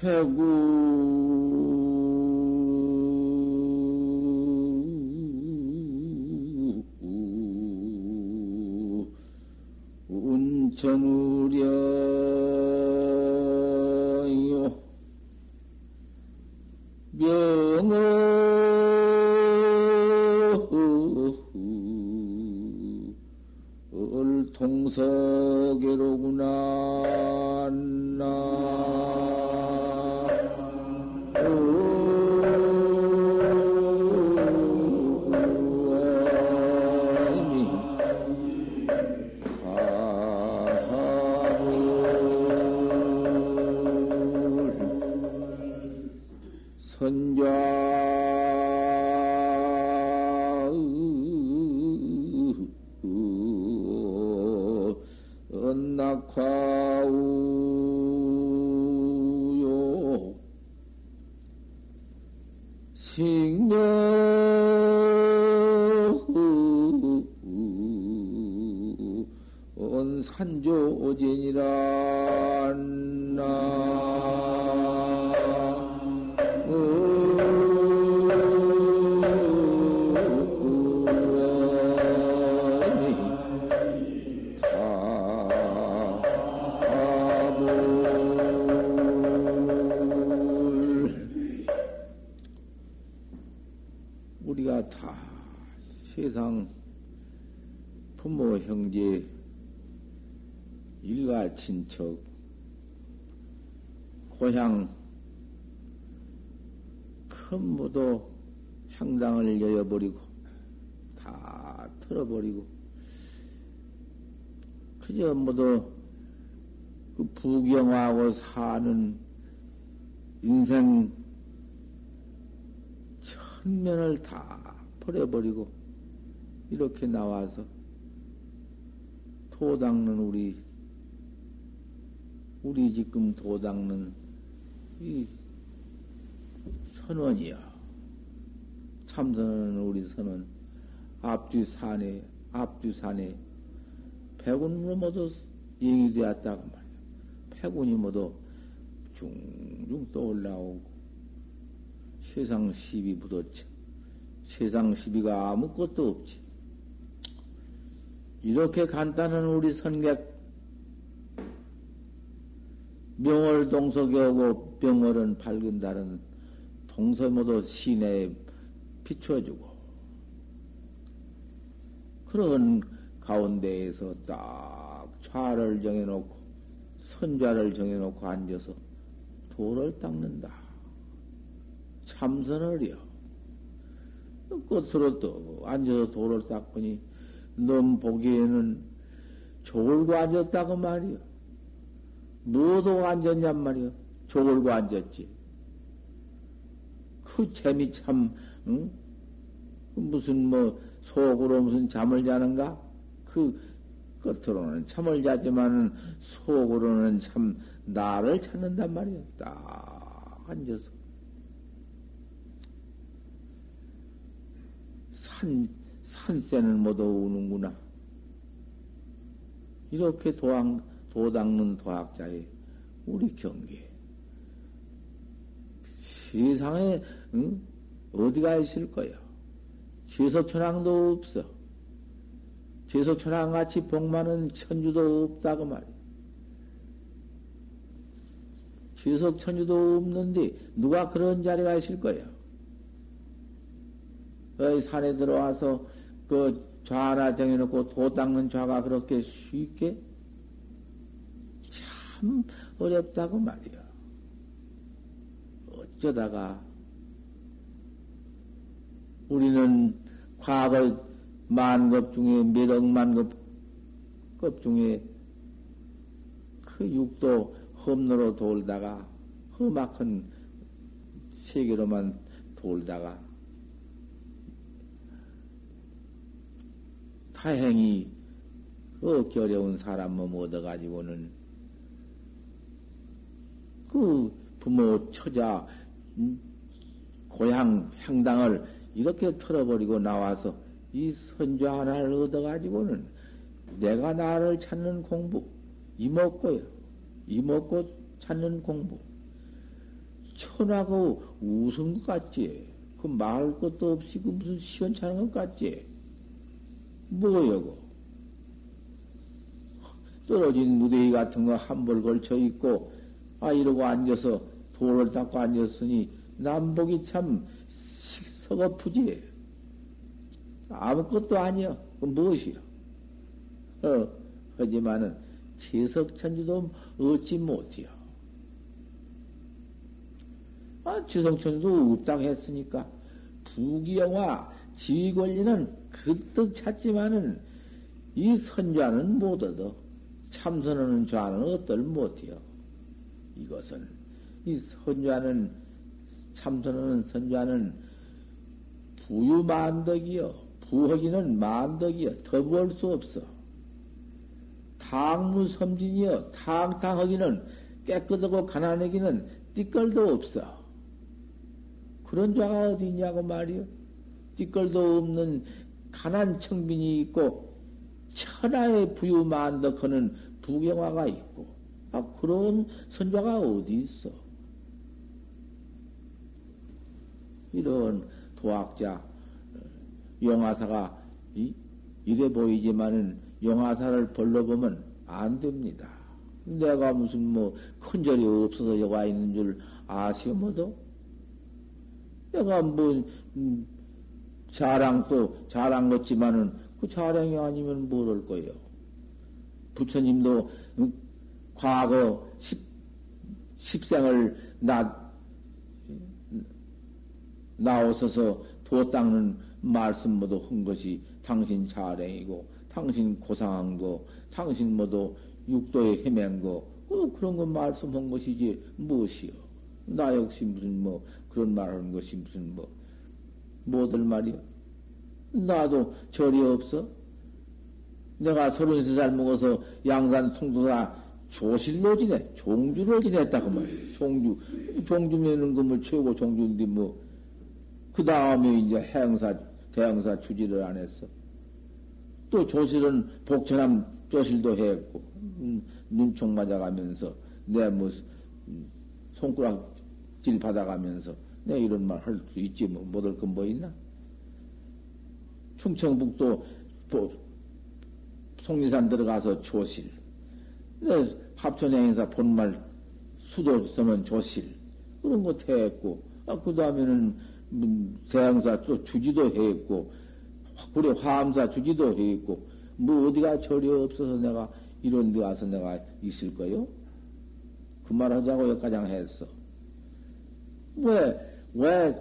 패구. 운천 그저 모두 그 부경하고 사는 인생 천면을 다 버려버리고 이렇게 나와서 도 닦는 우리 우리 지금 도 닦는 이 선원이요. 참선은 우리 선원 앞뒤 산에 앞뒤 산에 백운으로 모두 영이 되었다고 말이야. 백운이 모두 중중 떠올라오고 세상 시비 묻었지. 세상 시비가 아무것도 없지. 이렇게 간단한 우리 선객 명월 동석이 오고 명월은 밝은 달은 동서 모두 시내에 비춰주고 그런 가운데에서 딱 좌를 정해놓고 선좌를 정해놓고 앉아서 돌을 닦는다. 참선을요. 끝으로 또 앉아서 돌을 닦으니 넌 보기에는 졸고 앉았다고 말이요. 뭐도 앉았냔 말이요. 졸고 앉았지. 그 재미 참, 응? 그 무슨 뭐 속으로 무슨 잠을 자는가? 그 겉으로는 잠을 자지만은 속으로는 참 나를 찾는단 말이요. 딱 앉아서. 산, 산새는 모두 우는구나. 이렇게 도학, 도닦는 도학자의 우리 경계. 세상에, 응? 어디가 있을 거야? 제석천왕도 없어. 제석천왕 같이 복 많은 천주도 없다고 말이야. 제석천주도 없는데, 누가 그런 자리가 있을? 어, 산에 들어와서 그 좌나 정해놓고 도 닦는 좌가 그렇게 쉽게 참 어렵다고 말이야. 어쩌다가 우리는 과거 만급 중에 몇 억만 급, 급 중에 그 육도 험로로 돌다가 험악한 세계로만 돌다가 다행히 얻기 어려운 사람 몸 얻어가지고는 그 부모 처자 음, 고향 향당을 이렇게 털어버리고 나와서 이 선조 하나를 얻어가지고는 내가 나를 찾는 공부 이먹고요 이먹고 찾는 공부 천하고 웃은 것 같지. 그 말할 것도 없이 그 무슨 시원찮은 것 같지. 뭐여고? 떨어진 무대기 같은 거 한 벌 걸쳐 있고, 아, 이러고 앉아서 돌을 닦고 앉았으니, 남복이 참 서거푸지. 아무것도 아니여. 그 무엇이여? 어, 하지만은, 지석천지도 얻지 못해요. 아, 지석천지도 없다고 했으니까, 부기영화 지권리는 그뜻 찾지만은, 이 선자는 못 얻어. 참선하는 좌는 어떨 못해요. 이것은, 이 선자는, 참선하는 선자는 부유만덕이요. 부허기는 만덕이요. 더볼수 없어. 탕무섬진이여 탕탕하기는 깨끗하고 가난하기는 띠끌도 없어. 그런 자가 어디 있냐고 말이요. 띠끌도 없는 가난 청빈이 있고 천하의 부유 만덕하는 부경화가 있고 아 그런 선자가 어디 있어? 이런 도학자 용화사가 이래 보이지만은 영화사를 벌러 보면 안 됩니다. 내가 무슨 뭐 큰절이 없어서 여기 와 있는 줄 아시오 뭐도? 내가 뭐 음, 자랑 또 자랑 같지만은 그 자랑이 아니면 뭐를 거예요? 부처님도 음, 과거 십, 십생을 나, 나오셔서 도 닦는 말씀 모두 한 것이 당신 자랑이고 당신 고상한 거, 당신 뭐도 육도에 헤맨 거, 어, 그런 거 말씀한 것이지, 무엇이요? 나 역시 무슨 뭐, 그런 말 하는 것이 무슨 뭐, 뭐들 말이요? 나도 절이 없어? 내가 서른세 살 먹어서 양산 통도사 조실로 지내, 종주로 지냈다고 말이야. 종주. 종주면은 그뭐 최고 종주인데 뭐, 그 다음에 이제 행사, 대행사 주지를 안 했어. 또 조실은 복천함 조실도 했고, 음, 눈총 맞아가면서, 내 뭐, 음, 손가락질 받아가면서, 내 이런 말 할 수 있지, 뭐, 못할 건 뭐 있나? 충청북도, 또, 송리산 들어가서 조실. 내 합천행사 본말 수도 서면 조실. 그런 거 했고, 아, 그 다음에는, 음, 대항사 또 주지도 했고, 그래, 화암사 주지도 해 있고, 뭐 어디가 절이 없어서 내가 이런 데 와서 내가 있을 거요? 그 말 하자고 여기까지 했어. 왜, 왜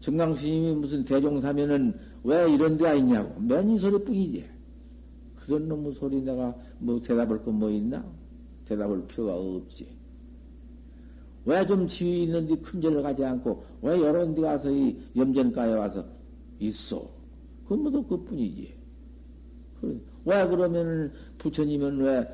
정강스님이 무슨 대종사면은 왜 이런 데가 있냐고. 맨이 소리 뿐이지. 그런 놈의 소리 내가 뭐 대답할 건뭐 있나? 대답할 필요가 없지. 왜 좀 지위 있는 데 큰 절을 가지 않고 왜 이런 데 가서 이 염전가에 와서 있어? 그건 뭐도 그 뿐이지. 왜 그러면 부처님은 왜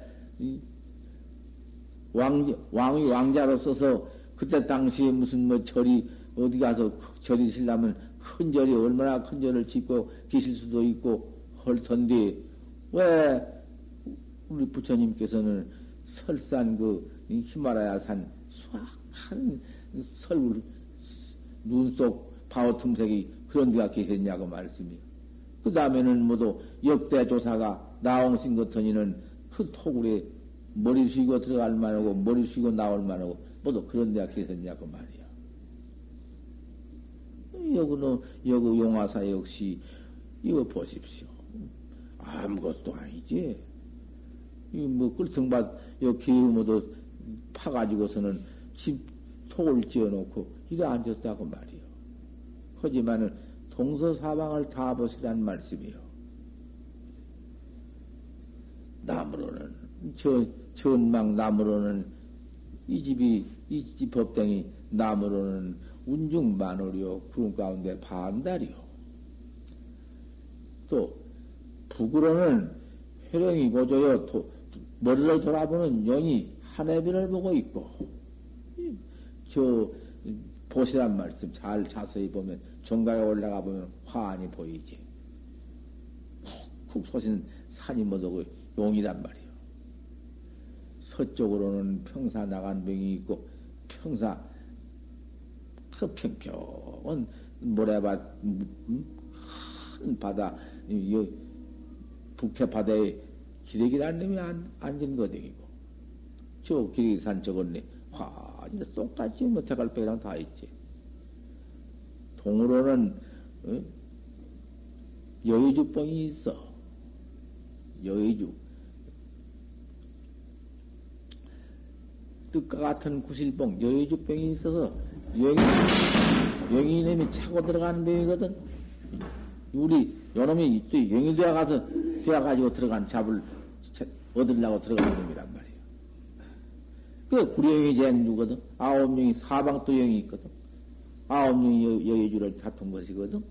왕, 왕이 왕자로 서서 그때 당시에 무슨 뭐 절이 어디 가서 절이 실려면 큰 절이 얼마나 큰 절을 짓고 계실 수도 있고 헐 텐데 왜 우리 부처님께서는 설산 그 히마라야 산 한설 눈속 바오 틈색이 그런 데가 계셨냐고 말씀이요. 그 다음에는 모두 역대 조사가 나옹신 같으니는 그 토굴에 머리 숙이고 들어갈 만하고 머리 숙이고 나올 만하고 모두 그런 데가 계셨냐고 말이야. 여기는 여기 용화사 역시 이거 보십시오. 아무것도 아니지. 이뭐 꿀성밭 여기 모두 파가지고서는 집 톡을 지어놓고 이래 앉았다고 말이요. 하지만은 동서사방을 다 보시란 말씀이요. 나무로는, 저, 전망 나무로는 이 집이, 이 집 법당이 나무로는 운중 만월이요. 구름 가운데 반달이요. 또, 북으로는 회령이 고조요. 도, 머리를 돌아보는 영이 하늘비를 보고 있고, 저, 보시란 말씀 잘 자세히 보면 정가에 올라가 보면 화환이 보이지. 쿡쿡 솟은 산이 뭐더고 용이란 말이요. 서쪽으로는 평사 나간 병이 있고 평사 그 평평한 모래밭, 큰 바다, 북해 바다에 기레기라는 놈이 앉은 거되기고, 저 기레기 산 저건네, 화, 이제 똑같이 뭐 대갈배랑 다 있지. 동으로는, 어? 여의주뻥이 있어. 여의주. 뜻과 같은 구실봉, 여의주병이 있어서 영이, 영이님이 차고 들어가는 병이거든. 우리 요놈이 또 영이 되어가서 되어가지고 들어간 잡을 얻으려고 들어가는 놈이란 말이에요. 그 구령이 쟁주거든. 아홉 명이 사방 또 영이 있거든. 아홉 명이 여의주를 다툰 것이거든.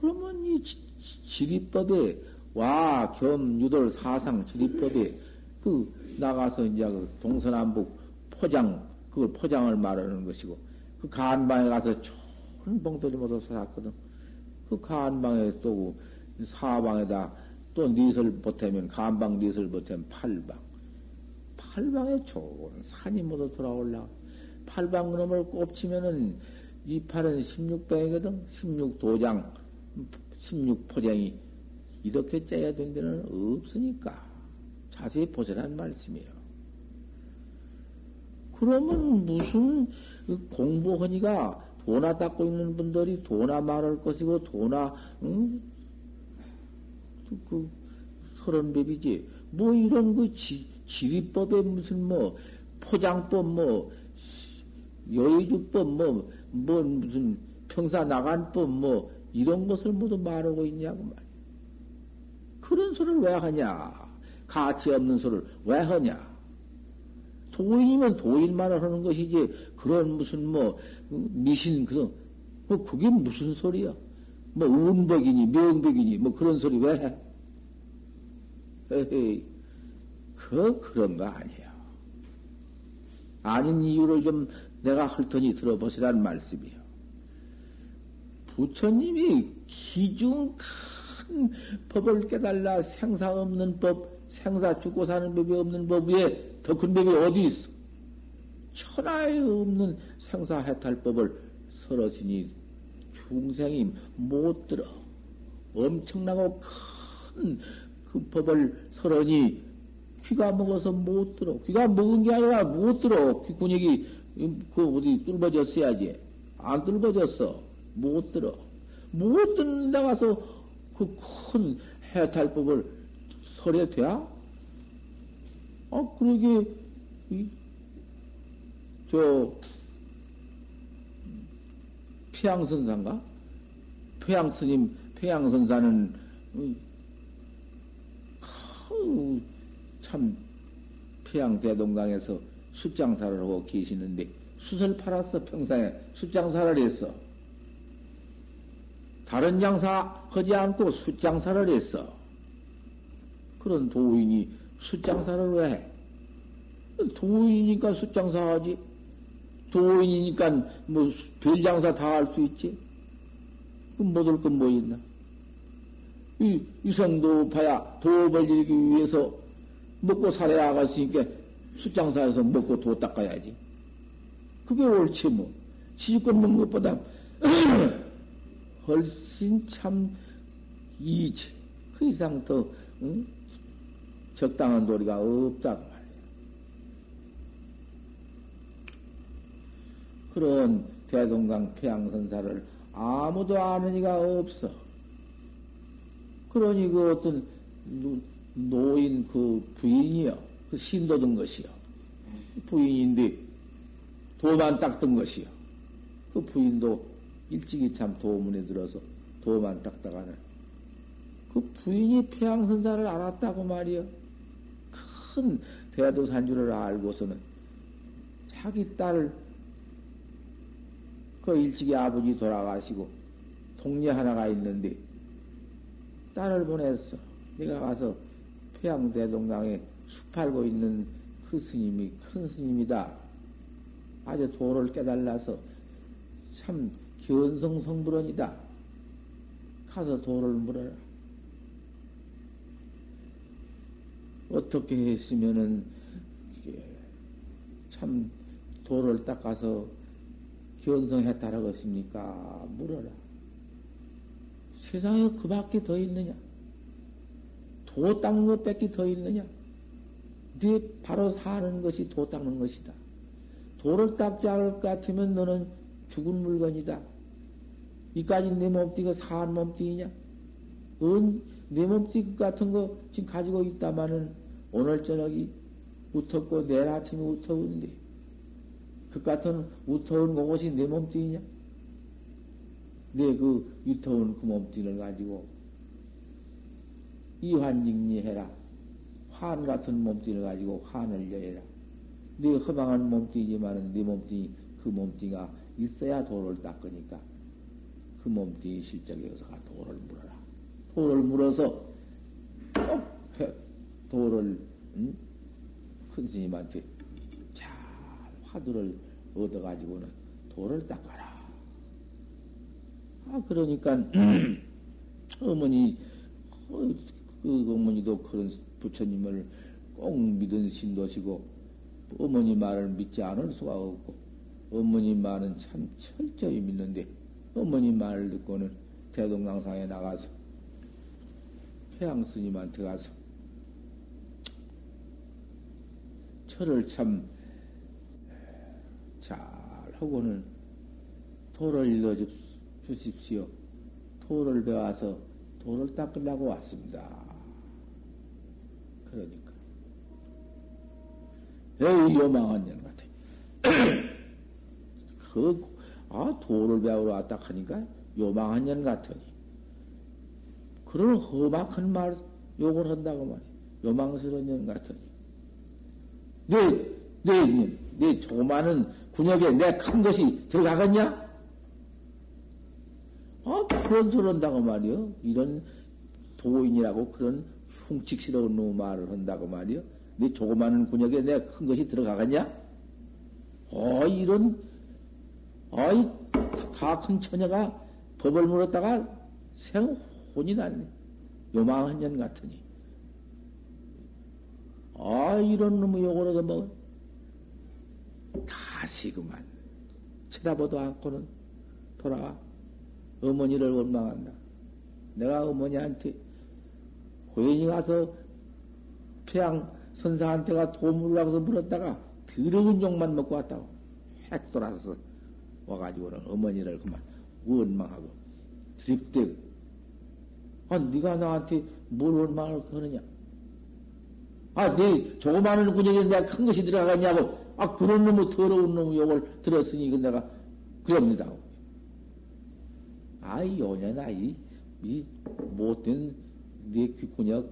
그러면 이 지리법에 와, 겸, 유돌, 사상, 지리법에 그 나가서 이제 그 동서남북 포장, 그걸 포장을 말하는 것이고, 그 간방에 가서 좋은 봉돌이 모두 사왔거든. 그 간방에 또 사방에다 또 닛을 보태면, 간방 닛을 보태면 팔방. 팔방에 좋은 산이 모두 돌아올라. 팔방 그놈을 꼽치면은 이 팔은 16병이거든. 16도장, 16포장이 이렇게 짜야 된 데는 없으니까. 자세히 보자란 말씀이에요. 그러면 무슨 그 공부하니까 도나 닦고 있는 분들이 도나 말할 것이고 도나 응? 그 서른법이지 뭐 이런 그 지, 지리법에 무슨 뭐 포장법 뭐 여의주법 뭐, 뭐 무슨 평사 나간법 뭐 이런 것을 모두 말하고 있냐고 말이야. 그런 소리를 왜 하냐? 가치 없는 소리를 왜 하냐? 도인이면 도인만을 하는 것이지, 그런 무슨 뭐, 미신, 그런, 뭐, 그게 무슨 소리야? 뭐, 운백이니, 명백이니, 뭐, 그런 소리 왜 해? 에헤이, 그, 그런 거 아니에요. 아닌 이유를 좀 내가 헐터니 들어보시란 말씀이에요. 부처님이 기중 큰 법을 깨달라 생사 없는 법, 생사 죽고 사는 법이 없는 법 위에 더 큰 법이 어디 있어? 천하에 없는 생사 해탈법을 서러지니 중생이 못 들어. 엄청나고 큰 그 법을 서러니 귀가 먹어서 못 들어. 귀가 먹은 게 아니라 못 들어. 귀 근육이 그 어디 뚫어졌어야지. 안 뚫어졌어. 못 들어. 못 듣는 데 가서 그 큰 해탈법을 설에 돼야? 아, 그러게, 이, 저, 폐양선사인가? 폐양스님, 폐양선사는, 어, 참, 폐양대동강에서 숫장사를 하고 계시는데, 숫을 팔았어, 평상에. 숫장사를 했어. 다른 장사 하지 않고 숫장사를 했어. 그런 도인이 숫장사를 왜 해? 도인이니까 숫장사 하지. 도인이니까 뭐 별장사 다 할 수 있지. 그럼 못할 건뭐 있나? 이, 유성도 봐야 도업을 이루기 위해서 먹고 살아야 하겠으니까 숫장사에서 먹고 도 닦아야지. 그게 옳지 뭐. 시집권 먹는 것보다 훨씬 참 이지. 그 이상 더 응? 적당한 도리가 없다고 말이야. 그런 대동강 폐양선사를 아무도 아는 이가 없어. 그러니 그 어떤 노인 그 부인이요. 그 신도 든 것이요. 부인인데 도만 닦던 것이요. 그 부인도 일찍이 참 도문에 들어서 도만 닦다가는 그 부인이 폐양선사를 알았다고 말이요. 큰 대도산주를 알고서는 자기 딸, 그 일찍이 아버지 돌아가시고 동네 하나가 있는데 딸을 보냈어. 내가 가서 폐양대동강에 숲 팔고 있는 그 스님이 큰 스님이다. 아주 도를 깨달아서 참 견성성불원이다. 가서 도를 물어라. 어떻게 했으면은 참 도를 닦아서 견성했다라고 했습니까? 물어라. 세상에 그 밖에 더 있느냐? 도 닦는 것 밖에 더 있느냐? 네 바로 사는 것이 도 닦는 것이다. 도를 닦지 않을 것 같으면 너는 죽은 물건이다. 이까지 내 몸띠가 사한 몸띠이냐? 은, 내 몸띠 같은 거 지금 가지고 있다마는 오늘 저녁이 우텁고 내일 아침이 우터운데 그 같은 우터운 그것이 내 몸띠이냐? 내 그 유터운 그 몸띠를 가지고 이환직리해라. 환 같은 몸띠를 가지고 환을 여해라. 네 허망한 몸띠지만은 네 몸띠 그 몸띠가 있어야 도를 닦으니까 그 몸띠 실적에 서가 도를 물어라. 도를 물어서 도를 응? 큰 스님한테 잘 화두를 얻어가지고는 도를 닦아라. 아 그러니까 어머니 어, 그 어머니도 그런 부처님을 꼭 믿은 신도시고 어머니 말을 믿지 않을 수가 없고 어머니 말은 참 철저히 믿는데 어머니 말을 듣고는 대동강상에 나가서 태양 스님한테 가서 철을 참 잘 하고는 도를 일러 주십시오. 도를 배워서 도를 닦으려고 왔습니다. 그러니까. 에이, 요망한 년 같아. 그, 아, 도를 배우러 왔다 하니까 요망한 년 같으니. 그런 험악한 말, 욕을 한다고 말이야. 요망스러운 년 같으니. 내, 내, 내 조그마한 군역에 내 큰 것이 들어가겠냐? 아, 그런 소리 한다고 말이요. 이런 도인이라고 그런 흉측스러운 놈 말을 한다고 말이요. 네 조그마한 군역에 내 큰 것이 들어가겠냐? 어, 이런, 어이, 다 큰 처녀가 법을 물었다가 생 혼이 났네. 요망한 년 같으니. 아, 이런 놈의 욕을 얻어 먹은. 다시 그만. 쳐다보도 않고는 돌아와. 어머니를 원망한다. 내가 어머니한테 고인이 가서 폐양 선사한테 가 도움을 하고서 물었다가 더러운 욕만 먹고 왔다고. 핵 돌아서 와가지고는 어머니를 그만 원망하고 드립대. 아, 네가 나한테 뭘 원망을 하느냐? 아, 네 조그마한 군역에서 내가 큰 것이 들어가겠냐고. 아, 그런 놈의 더러운 놈의 욕을 들었으니 이건 내가 그럽니다. 아이, 요년 아, 이, 이 못된 네 귓구역,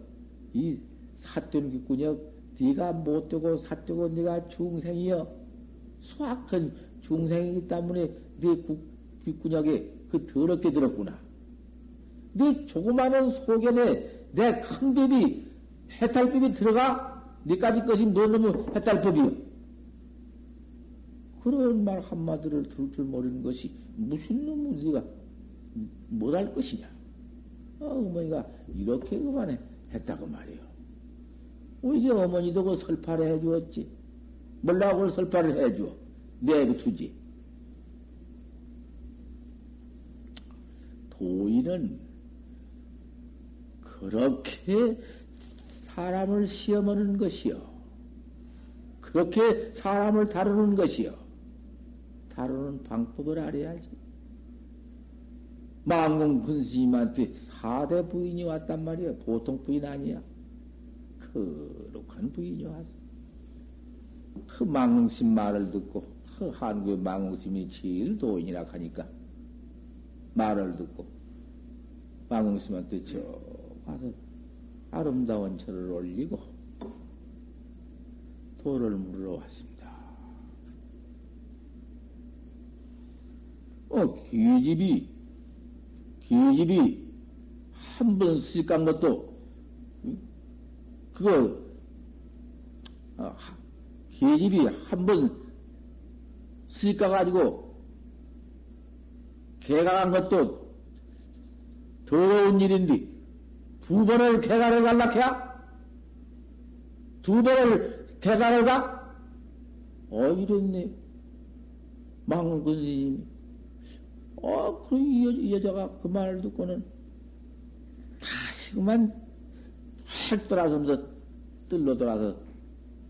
이 사된 귓구역, 네가 못되고 사되고 네가 중생이여. 수악한 중생이기 때문에 네 귓구역에 그 더럽게 들었구나. 네 조그마한 속에내 내큰 법이 해탈법이 들어가? 네까지 것이 너놈의 해탈법이요. 그런 말 한마디를 들을 줄 모르는 것이 무슨 놈을 네가 뭘할 것이냐. 어, 어머니가 이렇게 그만해 했다고 말이요. 우리 어머니도 그 설파를 해주었지. 몰라고 설파를 해줘. 내부투지. 도인은 그렇게 사람을 시험하는 것이요. 그렇게 사람을 다루는 것이요. 다루는 방법을 알아야지. 망공 근스님한테 사대 부인이 왔단 말이야. 보통 부인 아니야. 거룩한 부인이 와서. 그 망공심 말을 듣고, 그 한국의 망공심이 제일 도인이라 하니까, 말을 듣고, 망공심한테 저 가서 아름다운 절을 올리고, 도를 물으러 왔습니다. 어, 귀집이, 귀집이 한번 쓰직간 것도, 그걸, 어, 귀집이 한번 쓰직가가지고, 개강한 것도 더러운 일인데, 두 번을 개강을 갈락해야? 두 번을 개강을 가? 어, 이랬네. 망군 스님이. 어, 그 이 여자가 그 말을 듣고는 다시 그만 확 돌아서면서 뜰로 돌아서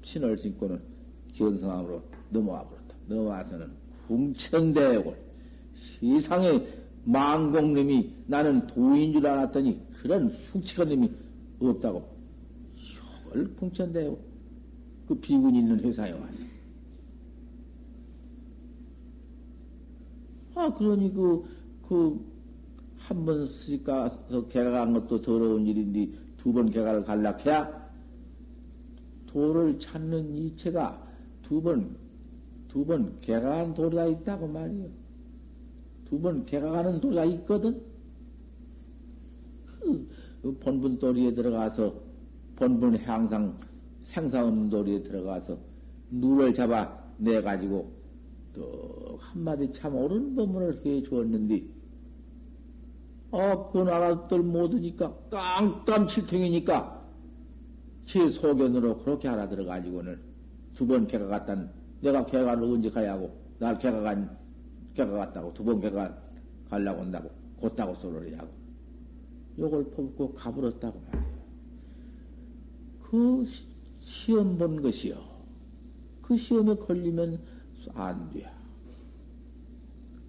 신을 신고는 견성함으로 넘어와 버렸다. 넘어와서는 궁천대골 세상에 망공님이 나는 도인 줄 알았더니 그런 흉측한 놈이 없다고 혈 궁천대골 그 비군이 있는 회사에 와서 아 그러니 그 그 한 번 쓰니까 개가 간 것도 더러운 일인데 두 번 개가를 갈락해야 돌을 찾는 이체가 두 번, 두 번 개가간 도리가 있다고 말이요. 두 번 개가 가는 도리가 있거든? 그, 그 본분 도리에 들어가서, 본분 향상, 생사 없는 도리에 들어가서, 누를 잡아 내가지고, 또, 한마디 참 옳은 법문을 해 주었는데, 어, 그 나라들 못하니까, 깡깡칠통이니까, 제 소견으로 그렇게 알아들어가지고는 두 번 개가 갔단, 내가 개가를 언제 가야 하고, 날 개가 간, 개가 갔다고, 두 번 개가 가려고 한다고, 곧다고 소리를 하고, 요걸 뽑고 가버렸다고 말이에요. 그 시험 본 것이요. 그 시험에 걸리면 안 돼.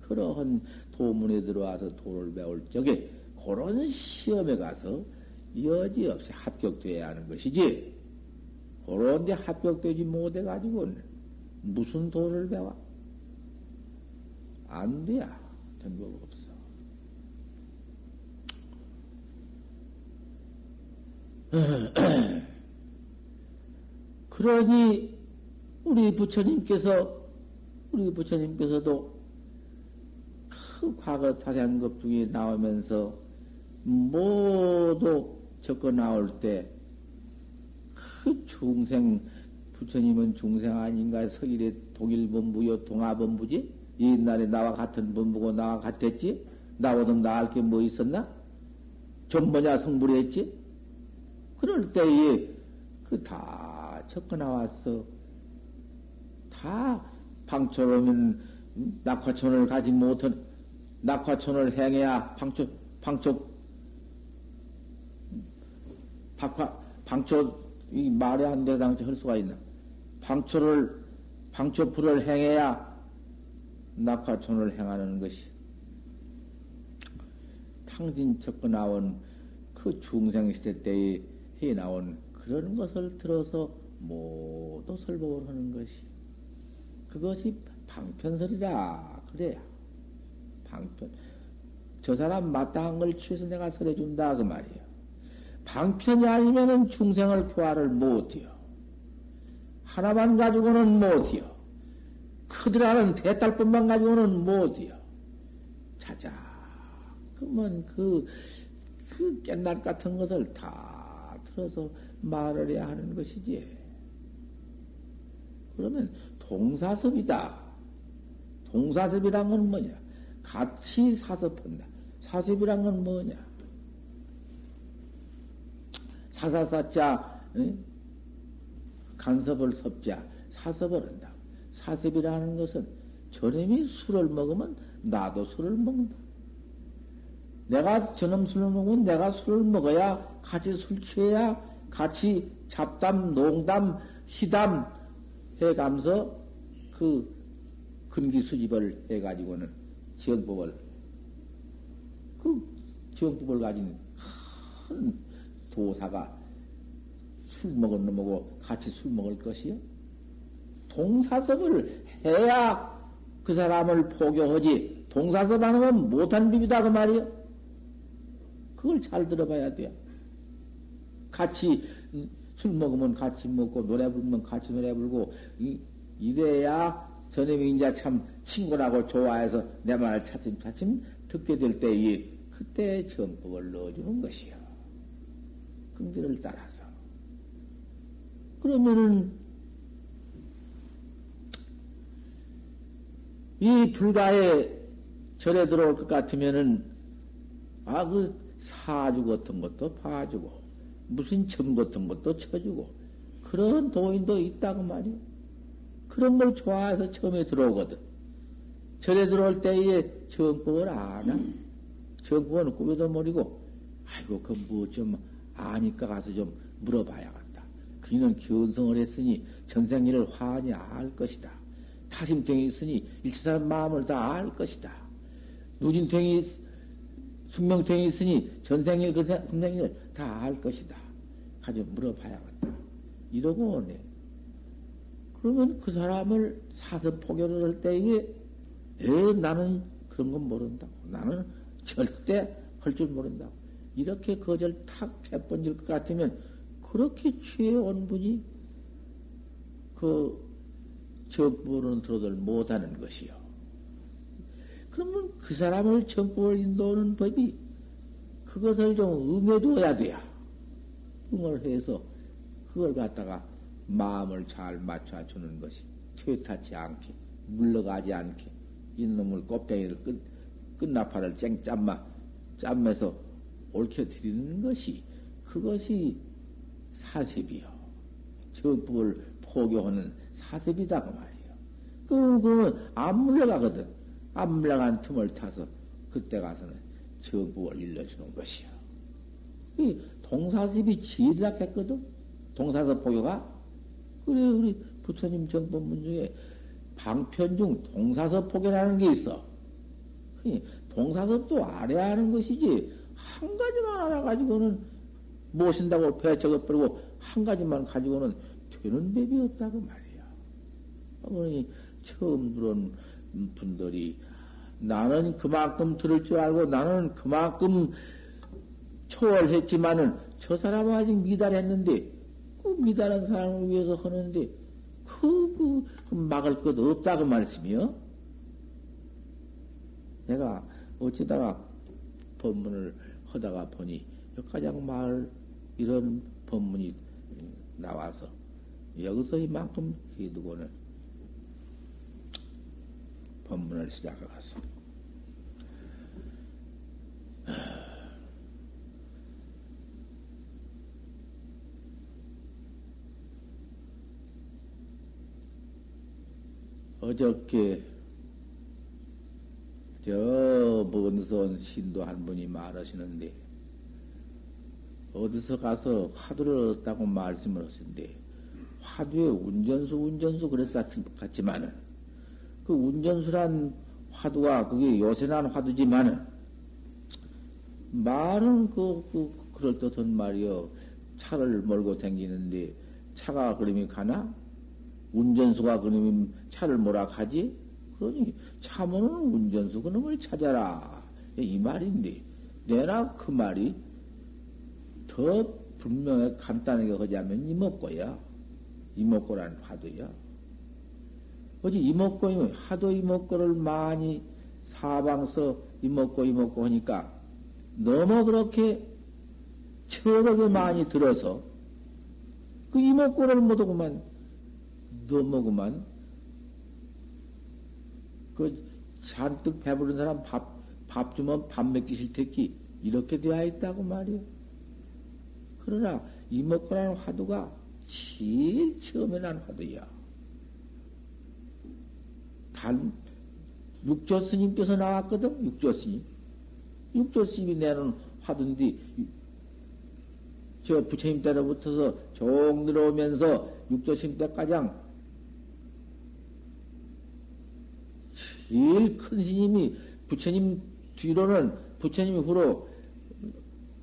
그러한 도문에 들어와서 도를 배울 적에 그런 시험에 가서 여지없이 합격돼야 하는 것이지. 그런데 합격되지 못해가지고는 무슨 도를 배워? 안 돼야 된거 없어. 그러니 우리 부처님께서 우리 부처님께서도 그 과거 타생급 중에 나오면서 모두 적어 나올 때 그 중생 부처님은 중생 아닌가 서일의 독일본부요 동아본 부지? 옛날에 나와 같은 본부고 나와 같았지? 나보다 나을 게 뭐 있었나? 좀 뭐냐 성불했지? 그럴 때에 그 다 적어 나왔어. 다 방초로면 낙화천을 가지 못한 낙화천을 행해야 방초 방초 박화, 방초, 이 말이 안 되당치 할 수가 있나? 방초를, 방초풀을 행해야 낙화촌을 행하는 것이. 탕진 척고 나온 그 중생시대 때에 해 나온 그런 것을 들어서 모두 설법을 하는 것이. 그것이 방편설이다. 그래야. 방편. 저 사람 마땅한 걸 취해서 내가 설해준다. 그 말이에요. 방편이 아니면은 중생을 교화를 못해요. 하나만 가지고는 못해요. 크더라는 대딸뿐만 가지고는 못해요. 자자, 그러면 그, 그 깻날 같은 것을 다 들어서 말을 해야 하는 것이지. 그러면 동사섭이다. 동사섭이란 건 뭐냐? 같이 사섭한다. 사섭이란 건 뭐냐? 사사사자 간섭을 섭자 사섭을 한다. 사섭이라는 것은 저놈이 술을 먹으면 나도 술을 먹는다. 내가 저놈 술을 먹으면 내가 술을 먹어야 같이 술 취해야 같이 잡담, 농담, 시담 해가면서 그 근기 수집을 해가지고는 지역법을 그 지역법을 가진 큰 도사가 술 먹은 놈하고 같이 술 먹을 것이요? 동사섭을 해야 그 사람을 포교하지. 동사섭 안 하면 못한 비비다 그 말이요. 그걸 잘 들어봐야 돼요. 같이 술 먹으면 같이 먹고 노래 부르면 같이 노래 부르고 이래야 저놈이 이제 참 친구라고 좋아해서 내 말을 차츰차츰 듣게 될 때에 그때 정법을 넣어주는 것이요. 긍지를 따라서. 그러면은, 이 불가에 절에 들어올 것 같으면은, 아, 그 사주 같은 것도 봐주고, 무슨 점 같은 것도 쳐주고, 그런 도인도 있다고 말이요. 그런 걸 좋아해서 처음에 들어오거든. 절에 들어올 때에 정법을 아나? 정법은 꾸며도 모르고, 아이고, 그 뭐 좀 아니까 가서 좀 물어봐야겠다. 그이는 견성을 했으니 전생일을 환히 알 것이다. 타심탱이 있으니 일체사람 마음을 다 알 것이다. 누진탱이, 숙명탱이 있으니 전생일 그 생생일을 다 알 것이다. 가서 물어봐야겠다. 이러고 오네. 그러면 그 사람을 사서 포교를 할 때에, 에, 나는 그런 건 모른다고. 나는 절대 할 줄 모른다고. 이렇게 거절 탁 패번질 것 같으면, 그렇게 취해 온 분이, 그, 정법으로는 들어들 못하는 것이요. 그러면 그 사람을 정법을 인도하는 법이, 그것을 좀 응해둬야 돼야. 응을 해서, 그걸 갖다가 마음을 잘 맞춰주는 것이 퇴타치 않게 물러가지 않게 이놈을 껍데기를 끝 끝나파를 쨍짬마 짬매서 옳게 드리는 것이 그것이 사sep이요. 정법을 포교하는 사sep이다 그 말이에요. 그 그러면 안 물러가거든. 안 물러간 틈을 타서 그때 가서는 정법을 일러주는 것이요. 이 동사sep이 지리라 했거든. 동사서 포교가 그래, 우리 부처님 정법문 중에 방편 중 동사서 포견하는 게 있어. 동사서도 알아야 하는 것이지, 한 가지만 알아가지고는 모신다고 배 적어버리고, 한 가지만 가지고는 되는 법이 없다고 말이야. 어머니, 처음 들은 분들이 나는 그만큼 들을 줄 알고 나는 그만큼 초월했지만은 저 사람은 아직 미달했는데 그 미달한 사람을 위해서 하는데 그, 그, 그 막을 것 없다 그 말씀이요. 내가 어찌다가 법문을 하다가 보니 가장 말 이런 법문이 나와서 여기서 이만큼 해두고는 법문을 시작하겠어. 어저께 저 먼선 신도 한 분이 말하시는데 어디서 가서 화두를 얻었다고 말씀을 하시는데 화두에 운전수 운전수 그랬었지만은 그 운전수란 화두가 그게 요새난 화두지만은 말은 그, 그 그럴듯한 말이요 차를 몰고 다니는데 차가 그림이 가나 운전수가 그놈이 차를 몰아 가지? 그러니 참으는 운전수 그놈을 찾아라. 이 말인데, 내나 그 말이 더 분명히 간단하게 하자면 이목고야. 이목고란 화두야. 어제 이목고이면 하도 이목고를 많이 사방서 이목고 이목고 하니까 너무 그렇게 철하게 많이 들어서 그 이목고를 못하고만 넘어구만. 그 잔뜩 배부른 사람 밥, 밥 주면 밥 먹기 싫댔기. 이렇게 되어 있다고 말이요. 그러나 이먹고라는 화두가 제일 처음에 난 화두야. 단, 육조 스님께서 나왔거든? 육조 스님. 육조 스님이 내는 화두인데, 저 부처님 때로부터서 종 들어오면서 육조 스님 때 가장 제일 큰 스님이 부처님 뒤로는 부처님 후로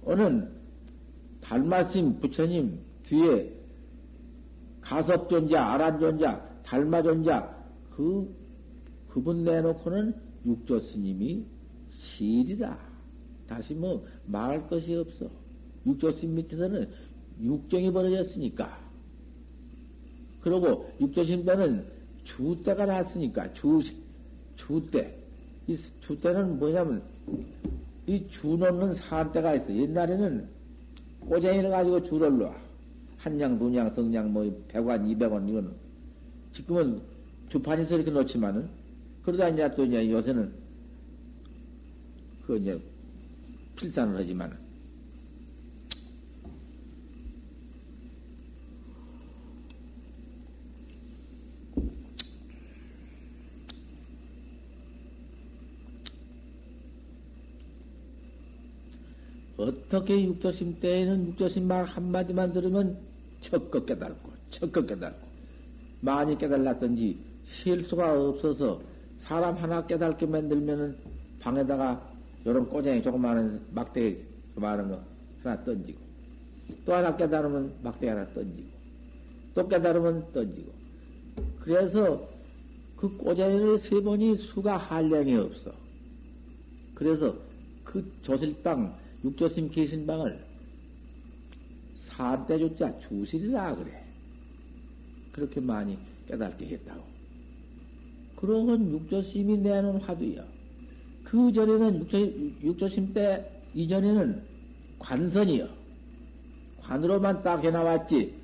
오는 달마심 부처님 뒤에 가섭존자, 아란존자, 달마존자 그 그분 내놓고는 육조 스님이 실이다. 다시 뭐 말할 것이 없어. 육조 스님 밑에서는 육정이 벌어졌으니까. 그러고 육조 때는 주때가 났으니까 주 주때. 이 주때는 뭐냐면, 이 주 놓는 산때가 있어. 옛날에는 꼬쟁이를 가지고 주를 놔. 한양, 눈양, 성냥, 뭐, 100원, 200원, 이거는. 지금은 주판에서 이렇게 놓지만은, 그러다 이제 또 이제 요새는, 그 이제, 필산을 하지만, 어떻게 육조심 때에는 육조심 말 한마디만 들으면 척껏 깨달고, 척껏 깨달고, 많이 깨달았던지 실수가 없어서 사람 하나 깨달게 만들면은 방에다가 요런 꼬쟁이 조그마한 막대기 조그마한 거 하나 던지고, 또 하나 깨달으면 막대기 하나 던지고, 또 깨달으면 던지고. 그래서 그 꼬쟁이를 세 번이 수가 한량이 없어. 그래서 그 조실방, 육조심 계신 방을 사대조자 주실이라 그래. 그렇게 많이 깨닫게 했다고. 그러건 육조심이 내는 화두야. 그 전에는 육조, 육조심 때 이전에는 관선이요. 관으로만 딱 해나왔지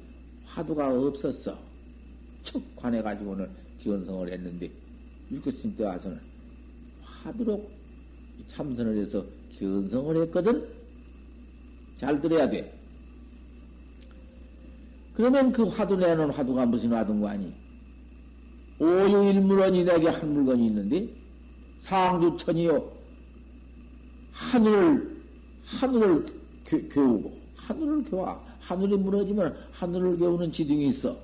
화두가 없었어. 척 관해가지고는 기원성을 했는데 육조심 때 와서는 화두로 참선을 해서 견성을 했거든? 잘 들어야 돼. 그러면 그 화두 내는 화두가 무슨 화두인거 아니? 오유일 물원이 내게 한 물건이 있는데, 상주천이요. 하늘을, 하늘을 교, 교우고, 하늘을 교화. 하늘이 무너지면 하늘을 교우는 지등이 있어.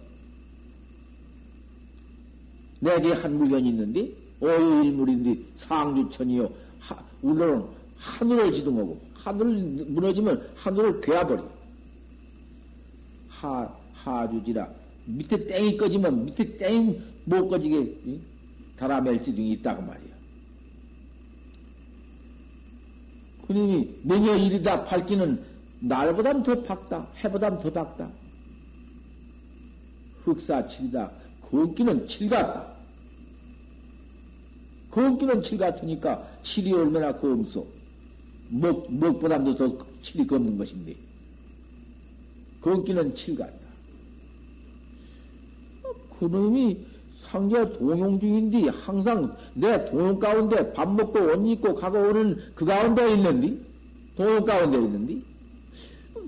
내게 한 물건이 있는데, 오유일 물인데, 상주천이요. 하, 울러는 하늘을 지등하고, 하늘을 무너지면 하늘을 괴어버려. 하, 하주지라. 밑에 땡이 꺼지면 밑에 땡이 못 꺼지게 달아멜지 등이 있다고 말이야. 그러니 매녀 일이다 밝기는 날보단 더 밝다. 해보단 더 밝다. 흑사 칠이다. 걷기는 칠 같다. 걷기는 칠 같으니까 칠이 얼마나 검소. 먹, 먹보다도 더 칠이 검는 것인데. 걷기는 칠 같다. 그놈이 상자 동용 중인데 항상 내 동용 가운데 밥 먹고 옷 입고 가고 오는 그 가운데 있는데 동용 가운데 있는데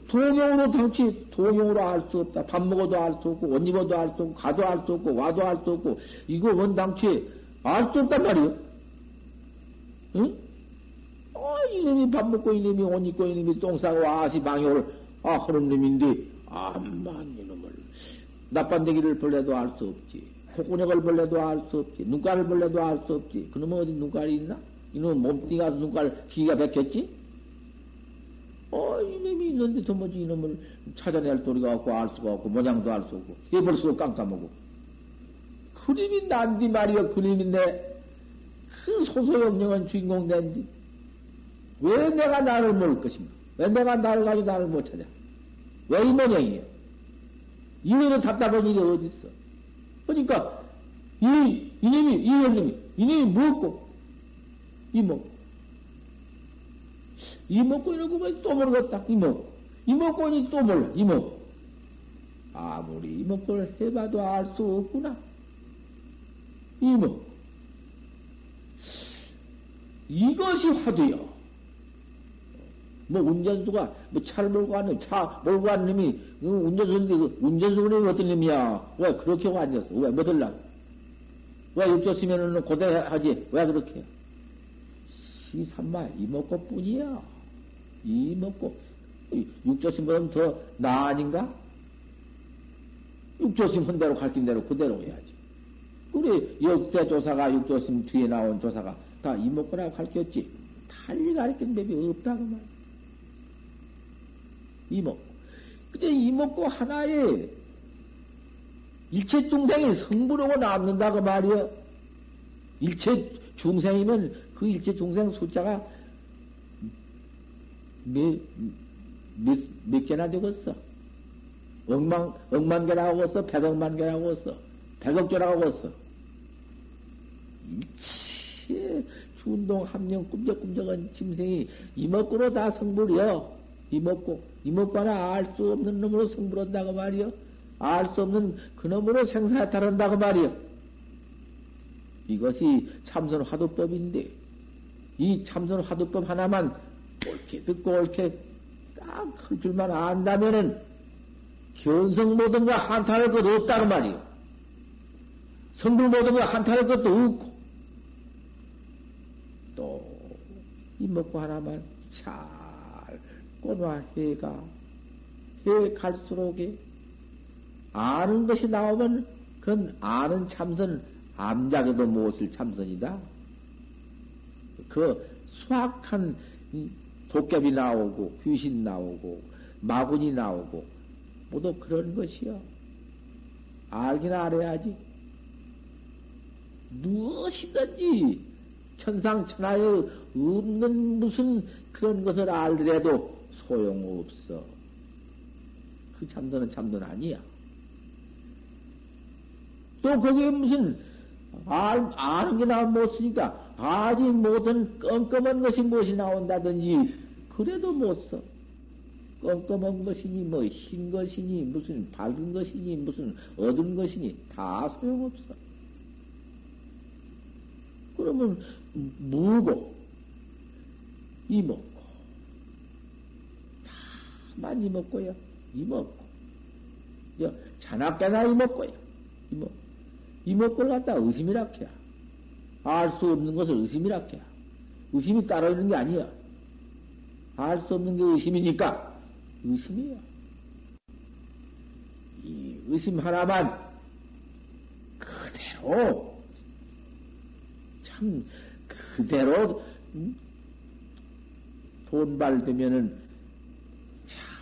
동용으로 당치 동용으로 알 수 없다. 밥 먹어도 알 수 없고 옷 입어도 알 수 없고 가도 알 수 없고 와도 알 수 없고 이거 원 당치 알수 없단 말이요. 응? 어, 이놈이 밥 먹고 이놈이 옷 입고 이놈이 똥 싸고 아시 방역을 아 하는 놈인데 암만 이놈을 나빤데기를 벌레도 알 수 없지. 콧구녕을 벌레도 알 수 없지. 눈깔을 벌레도 알 수 없지. 그놈은 어디 눈깔이 있나? 이놈은 몸뚱이 가서 눈깔 기가 백혔지? 어, 이놈이 있는데 도무지 이놈을 찾아낼 도리가 없고 알 수가 없고 모양도 알 수 없고 해볼 수도 깜깜하고 그림이 난디 말이여 그림인데 그 소소영령한 주인공 된디 왜 내가 나를 모를 것인가? 왜 내가 나를 가지고 나를 못 찾아? 왜 이 모양이야? 이외로 답답한 일이 어디 있어? 그러니까 이 이놈이 이놈이 이놈이 먹고 이 먹고 이 먹고 이러고 또 모르겠다 이 먹고 이 먹고 이또 몰라 이 먹고 아무리 이 먹고를 해봐도 알 수 없구나 이 먹고 이것이 화두요. 뭐 운전수가 뭐 차를 몰고 왔는 차 몰고 왔는 놈이 그 운전수인데 그 운전수는 어떤 놈이야? 왜 그렇게 앉았어? 왜 뭐들라? 왜 육조쓰면은 고대하지? 왜 그렇게? 시삼마 이먹고 뿐이야. 이먹고 육조심보다 더나 아닌가? 육조심 한 대로 갈긴 대로 그대로 해야지. 우리 역대 조사가 육조심 뒤에 나온 조사가 다 이먹고라고 가르쳤지. 달리 가르친 법이 없다고 말. 이 먹고. 근데 이먹고 하나에 일체 중생이 성부로고 남는다고 말이여. 일체 중생이면 그 일체 중생 숫자가 몇, 몇, 몇 개나 되겠어? 억만, 억만 개라고 했어? 백억만 개라고 했어? 백억조라고 했어? 일체 준동 함령 꿈적꿈적한 짐승이 이먹고로 다 성불이여. 이먹고. 이목과나 알 수 없는 놈으로 성불한다고 말이요. 알 수 없는 그 놈으로 생사탈한다고 말이요. 이것이 참선 화두법인데, 이 참선 화두법 하나만 옳게 듣고 옳게 딱 할 줄만 안다면은 견성 모든가 한탄할 것도 없다는 말이요. 성불 모든가 한탄할 것도 없고, 또, 이 먹고 하나만 잘 꽃와 해가 해 갈수록에 아는 것이 나오면 그건 아는 참선 암작에도 못을 참선이다. 그 수확한 도깨비 나오고 귀신 나오고 마군이 나오고 모두 그런 것이요. 알긴 알아야지. 무엇이든지 천상천하에 없는 무슨 그런 것을 알더라도 소용없어. 그 참선은 참선 아니야. 또 거기에 무슨 알, 아는 게 나면 못 쓰니까 아직 못은 껌껌한 것이 무엇이 나온다든지 그래도 못 써. 껌껌한 것이니 뭐 흰 것이니 무슨 밝은 것이니 무슨 어두운 것이니 다 소용없어. 그러면 무고 이먹 고 다만 이먹고요. 이먹고 자나깨나 이먹고요. 이먹고 이먹고를 갖다 의심이라 해야. 알 수 없는 것을 의심이라 해야. 의심이 따로 있는 게 아니야. 알 수 없는 게 의심이니까 의심이야. 이 의심 하나만 그대로 참 그대로 돈발되면은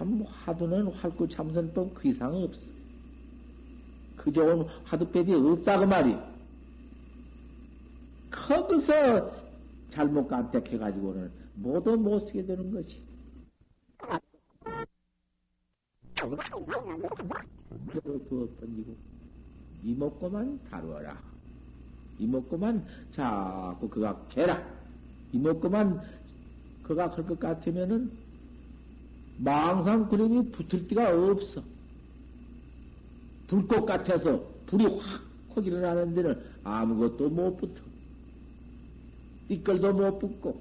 참 화두는 활구 참선법 그 이상 없어. 그 좋은 화두법이 없다고 말이. 거기서 잘못 간택해가지고는 모두 못 쓰게 되는 것이. 두어 번지고 이먹고만 다루어라. 이먹고만 자꾸 그가 개라. 이먹고만 그가 할 것 같으면은 망상 그림이 붙을 데가 없어. 불꽃 같아서 불이 확확 일어나는 데는 아무것도 못 붙어. 띠끌도 못 붙고,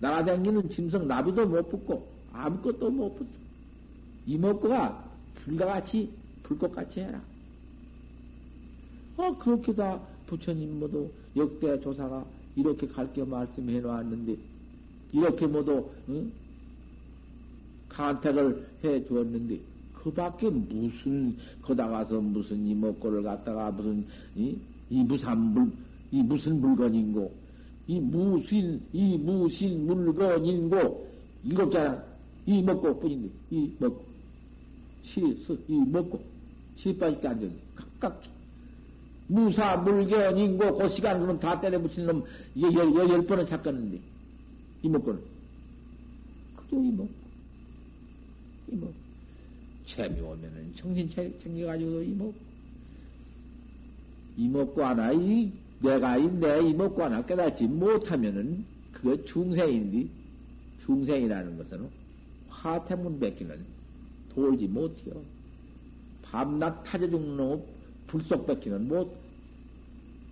날아다니는 짐승 나비도 못 붙고, 아무것도 못 붙어. 이목구가 불과 같이, 불꽃 같이 해라. 아, 그렇게 다 부처님 모두 역대 조사가 이렇게 갈게 말씀해 놓았는데, 이렇게 모두, 응? 간택을 해 주었는데, 그 밖에 무슨, 거다 가서 무슨 이목구를 갖다가 무슨, 이, 이 무산 물, 이 무슨 물건인고, 이 무신, 이 무신 물건인고, 일곱자나, 이 먹고 뿐인데, 이 먹고, 시, 스, 이 먹고, 시빠지게 안 되는데, 각각, 무사 물건인고, 그 시간 그러면 다 때려 붙인 놈, 열, 열, 열 번은 찾겠는데, 이 먹고는. 그도 이 먹고, 이 먹고. 재미 오면은 정신 챙겨가지고 이 먹고, 이 하나, 이 내가 내 이먹고 하나 깨닫지 못하면은 그거 중생인데 중생이라는 것은 화태문 뱉기는 돌지 못해요. 밤낮 타져 죽는 놈 불속 뱉기는 못.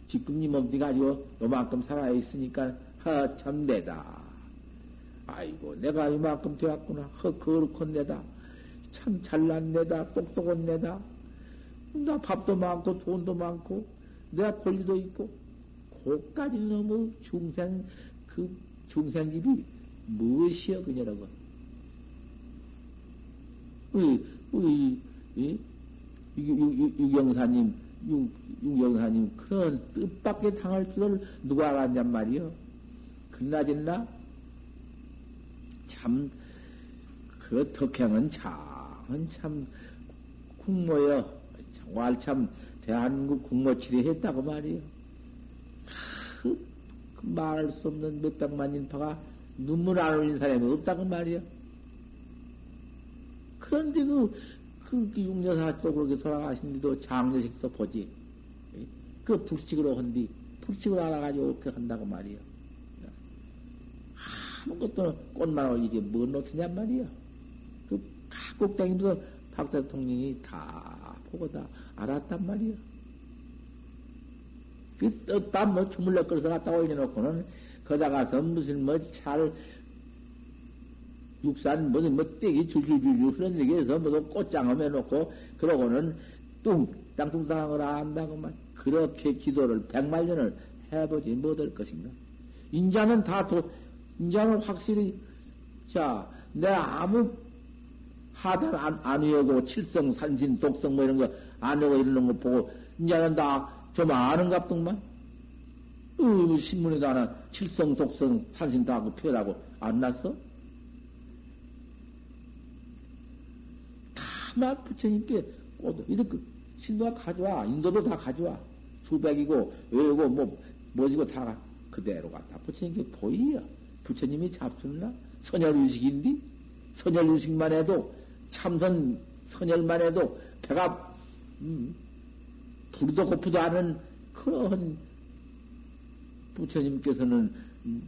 지금 이먹디 가지고 요만큼 살아있으니까 허참 내다. 아이고 내가 이만큼 되었구나. 허 거룩한 내다. 참 잘난 내다. 똑똑한 내다. 나 밥도 많고 돈도 많고 내가 권리도 있고 고까지 너무 중생, 그 중생집이 무엇이여, 그녀라고. 우리, 우리, 이, 유경사님, 유경사님, 그런 뜻밖의 당할 줄을 누가 알았냔 말이여. 그나저나, 참, 그 덕행은 참, 참, 국모여, 왈참, 대한민국 국모치리 했다고 말이요. 그, 그 말할 수 없는 몇백만 인파가 눈물 안 흘린 사람이 없다고 말이야. 그런데 그, 그, 그 육녀사 또 그렇게 돌아가신데도 장례식도 보지. 그 불식으로 한뒤, 불식으로 알아가지고 그렇게 한다고 말이야. 아무것도 꽃만 오지, 뭔 노트냔 말이야. 그, 각국 댕기면서 박 대통령이 다 보고 다 알았단 말이야. 그 떡밥 뭐 주물러 끓여서 갖다 올려놓고는 거다 가서 무슨 뭐 잘 육산 무슨 뭐 떼기 줄줄줄줄 흐르게 해서 뭐도 꽃장을 해놓고 그러고는 뚱 땅뚱땅한 걸 안다고만 그렇게 기도를 백만년을 해보지 못할 것인가? 인자는 다 도, 인자는 확실히 자 내가 아무 하단 안, 안 외우고 칠성, 산신, 독성 뭐 이런 거 안 외우고 이러는 거 보고 이제는 다 좀 아는 갑동만 어, 신문에도 하나 칠성, 독성, 산신 다 하고 표라고 안 났어? 다만 부처님께 꼭 이렇게 신도가 가져와 인도도 다 가져와 수백이고 외우고 뭐 뭐지고 다 그대로 갖다 부처님께 보이요. 부처님이 잡수나? 선열의식인데 선열의식만 해도 참선 선열만 해도 배가 음, 부르도 고프도 않은 그런 부처님께서는 음,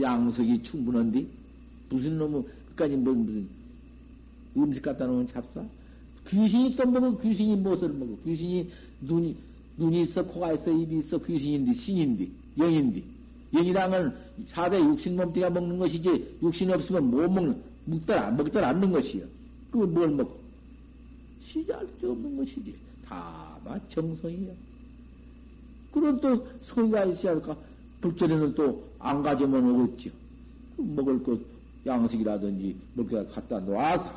양석이 충분한데 무슨 놈의 끝까지 뭐 무슨 음식 갖다 놓으면 잡사? 귀신이 또 먹어 귀신이 무엇을 먹어? 귀신이 눈이 눈이 있어 코가 있어 입이 있어 귀신인데 신인데 영인데 영이랑은 사대 육신 몸띠가 먹는 것이지 육신 없으면 못 먹는 먹다 먹다 않는 것이요. 그걸 뭘 먹어? 시잘 수 없는 것이지. 다만 정성이야. 그런 또 성의가 있어야 할까? 불전에는 또 안 가져면 오겠죠. 그 먹을 것 양식이라든지 먹게 갖다 놓아서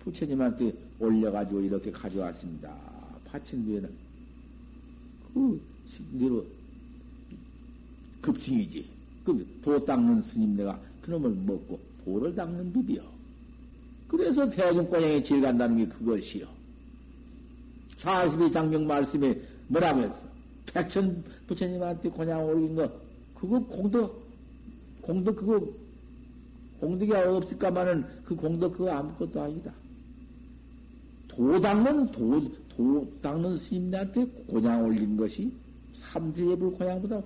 부처님한테 올려가지고 이렇게 가져왔습니다. 파친 뒤에는 그 신대로 급칭이지. 그 도 닦는 스님 내가 그놈을 먹고 도를 닦는 법이요. 그래서 대중권양에 질 간다는 게 그것이요. 42 장경 말씀에 뭐라고 했어? 백천 부처님한테 권양 올린 거, 그거 공덕, 공덕 그거, 공덕이 없을까마는 그 공덕 그거 아무것도 아니다. 도 닦는, 도, 도 닦는 스님한테 권양 올린 것이 삼세예불 권양보다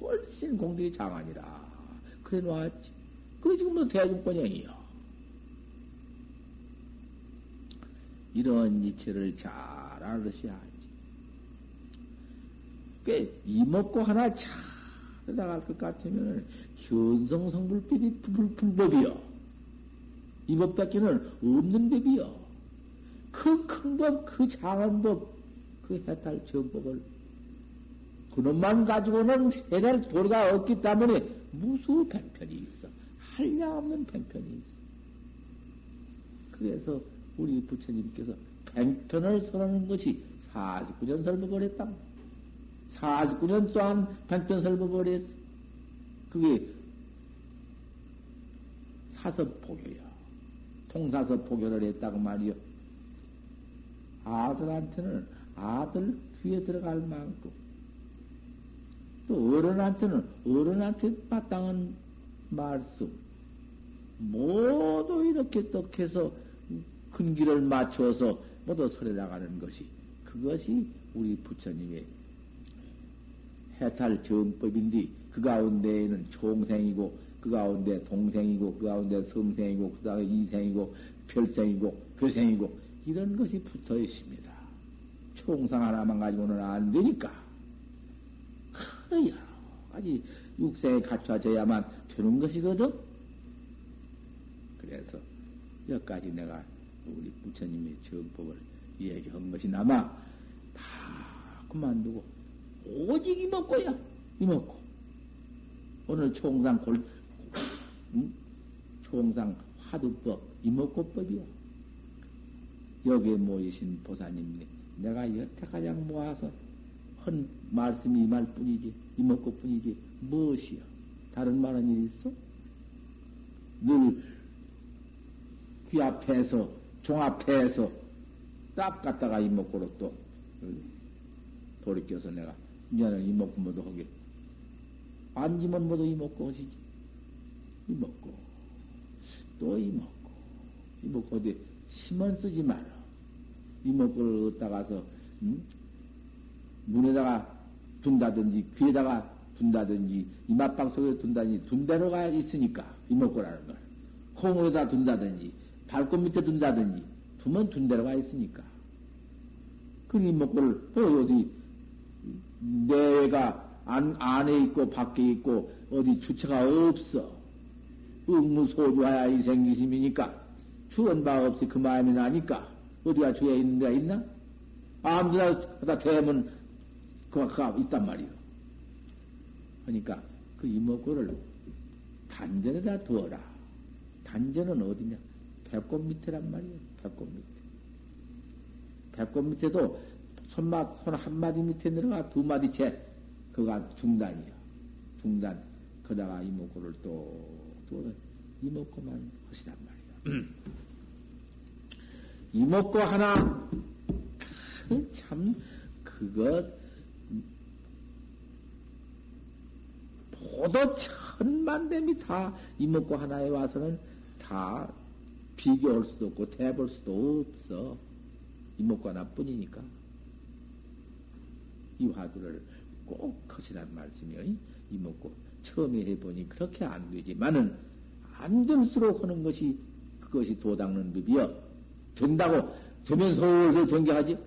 훨씬 공덕이 장하니라. 그래 놓았지. 그게 지금 뭐 대중권양이요. 이런 이체를 잘 알으셔야지. 꽤 이먹고 하나 잘 나갈 것 같으면 현성성불법이 불법이요. 이 법 밖에는 없는 법이요. 그 큰 법, 그 작은 법, 그 해탈 정법을 그놈만 가지고는 해탈 도리가 없기 때문에 무수 팽편이 있어. 한량없는 팽편이 있어. 그래서 우리 부처님께서 팽편을 설하는 것이 49년 설법을 했다. 49년 또한 팽편 설법을 했어. 그게 사서포교야. 통사서포교를 했다고 말이요. 아들한테는 아들 귀에 들어갈 만큼 또 어른한테는 어른한테 마땅한 말씀 모두 이렇게 떡 해서 큰 길을 맞춰서 모두 설해 나가는 것이 그것이 우리 부처님의 해탈 정법인데 그 가운데에는 총생이고 그 가운데 동생이고 그 가운데 성생이고 그 다음에 이생이고 별생이고 교생이고 이런 것이 붙어 있습니다. 총상 하나만 가지고는 안 되니까 그 여러 가지 육생에 갖춰져야만 되는 것이거든. 그래서 여기까지 내가 우리 부처님의 정법을 얘기한 것이 남아 다 그만두고 오직 이먹고야 이먹고 오늘 총상 골 응? 총상 화두법 이먹고법이야 여기에 모이신 보사님 내가 여태까지 모아서 한 말씀이 이 말뿐이지 이먹고뿐이지 무엇이야 다른 말은 일 있어? 늘 귀 앞에서, 종 앞에서 딱 갖다가 이목구로 또 돌이켜서 내가 이제는 이목구 모두 하게. 앉으면 모두 이목구 하시지. 이목구. 또 이목구. 이목구 어디 심은 쓰지 마라. 이목구를 얻다가서, 응? 눈에다가 둔다든지, 귀에다가 둔다든지, 이맛방 속에 둔다든지, 둔대로가 있으니까, 이목구라는 걸. 콩으로다 둔다든지, 발꽃 밑에 둔다든지 두면 둔 데가 있으니까. 그 이목구를 어, 어디 내가 안, 안에 있고 밖에 있고 어디 주체가 없어. 응무소주하야 이 생기심이니까 주원 바 없이 그 마음이 나니까 어디가 주에 있는 데가 있나? 아무데나 다 대면 그가 있단 말이요. 그러니까 그 이목구를 단전에다 두어라. 단전은 어디냐? 배꼽 밑에란 말이에요. 배꼽 밑에. 배꼽 밑에도 손맛, 손 한마디 밑에 내려가 두 마디 채, 그가 중단이야. 중단. 거다가 이목구를 또, 또, 이목구만 하시란 말이야. 이목구 하나, 참, 그것, 모두 천만대미 다 이목구 하나에 와서는 다 비교할 수도 없고 대볼 수도 없어. 이목구 하나뿐이니까. 이 화두를 꼭 하시란 말씀이요. 이목구. 처음에 해보니 그렇게 안 되지만은 안 될수록 하는 것이 그것이 도닦는 법이여. 된다고 되면 서울서 전개하지.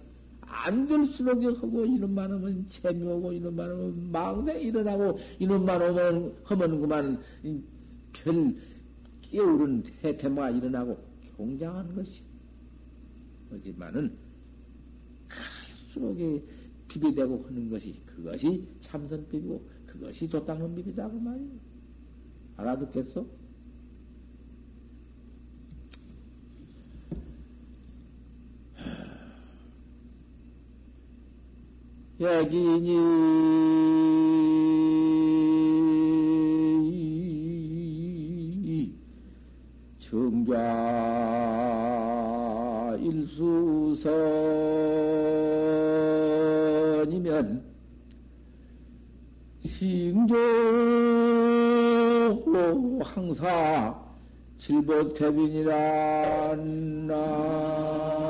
안 될수록 하고 이놈만 하면 재미오고 이놈만 하면 망세 일어나고 이놈만 하면 하면 그만 별 깨우른 해태마가 일어나고 경장하는 것이. 하지만은 갈수록에 비비되고 하는 것이 그것이 참선법이고 그것이 도닦는 법이다 그 말이야. 알아듣겠어? 여기니. 정좌 일수선이면 싱조 항사 칠보태빈이라 나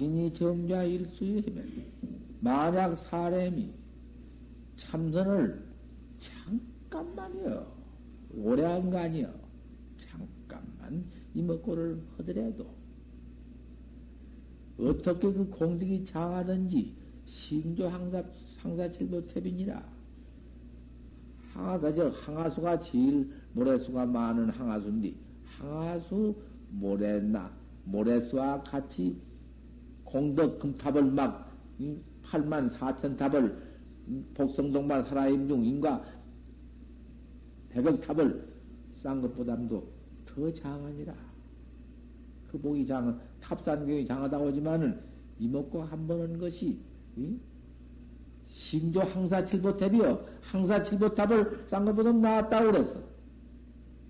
악인이 정자 일수에 하면 만약 사람이 참선을 잠깐만요. 오래 한 거 아니요. 잠깐만 이먹고를 하더라도 어떻게 그 공덕이 장하든지 신조 항사 상사칠보 태빈이라. 항하사 저 항하수가 제일 모래수가 많은 항하수인데 항하수 모래나 모래수와 같이 공덕 금탑을 막 8만 4천 탑을 복성동만 살아임중 인과 대백탑을 싼 것보담도 더 장하니라. 그 복이 장, 탑산경이 장하다고 하지만은 이먹고 한 번 한 것이, 응? 신조 항사칠보 탑이요. 항사칠보 탑을 싼 것보다 나았다고 그랬어.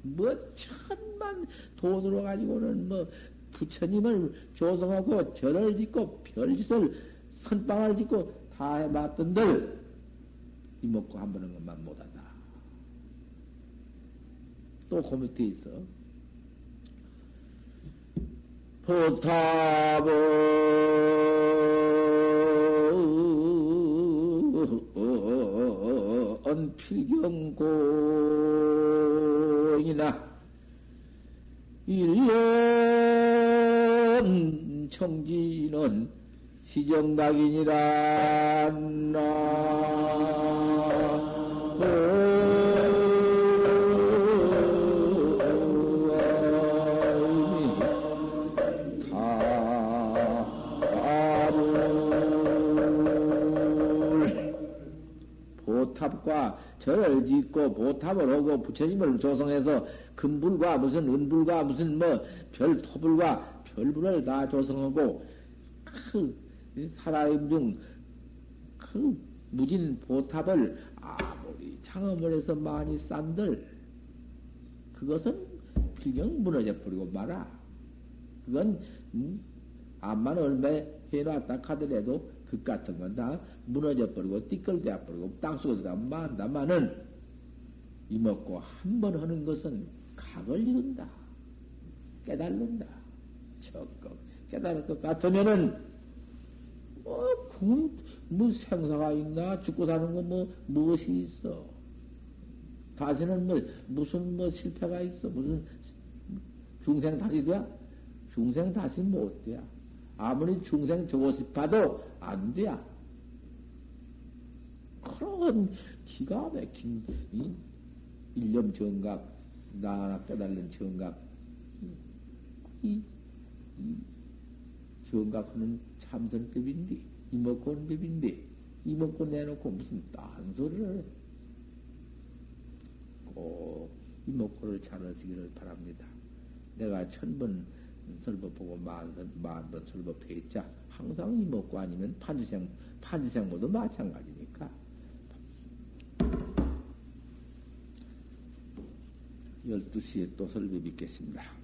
뭐, 천만 돈으로 가지고는 뭐, 부처님을 조성하고 절을 짓고 별짓을 선방을 짓고 다 해봤던들 이먹고 한 번은 것만 못하다. 또 그 밑에 있어. 포탑은 필경공이나 일년 청지는 희정각이니라 보탑과 절을 짓고 보탑을 하고 부처님을 조성해서 금불과 무슨 은불과 무슨 뭐 별 토불과 별불을 다 조성하고 그 사람 중그 무진 보탑을 아무리 창험을 해서 많이 싼들 그것은 필경 무너져 버리고 말아. 그건 음, 암만 얼마 해놨다 하더라도 그 같은 건 다 무너져 버리고 띠끌대어 버리고 땅속에 들어가 만다마는 이먹고 한 번 하는 것은 각을 이룬다. 깨달는다. 적극 깨달을 것 같으면은, 뭐, 그, 뭐 생사가 있나? 죽고 사는 거 뭐, 무엇이 있어? 다시는 뭐, 무슨 뭐 실패가 있어? 무슨 중생 다시 돼? 중생 다시 못 돼. 아무리 중생 되고 싶어도 안 돼. 그런 기가 막힌, 이 일념 정각, 나 하나 깨달는 정각, 이, 이 정각하는 참선법인데, 이먹고는 법인데, 이먹고 내놓고 무슨 딴 소리를 해. 꼭 이먹고를 잘 하시기를 바랍니다. 내가 천번 설법 보고 만번 만번 설법 했자 항상 이 먹고 아니면 판지생 판지생모도 마찬가지니까. 12시에 또 설법 있겠습니다.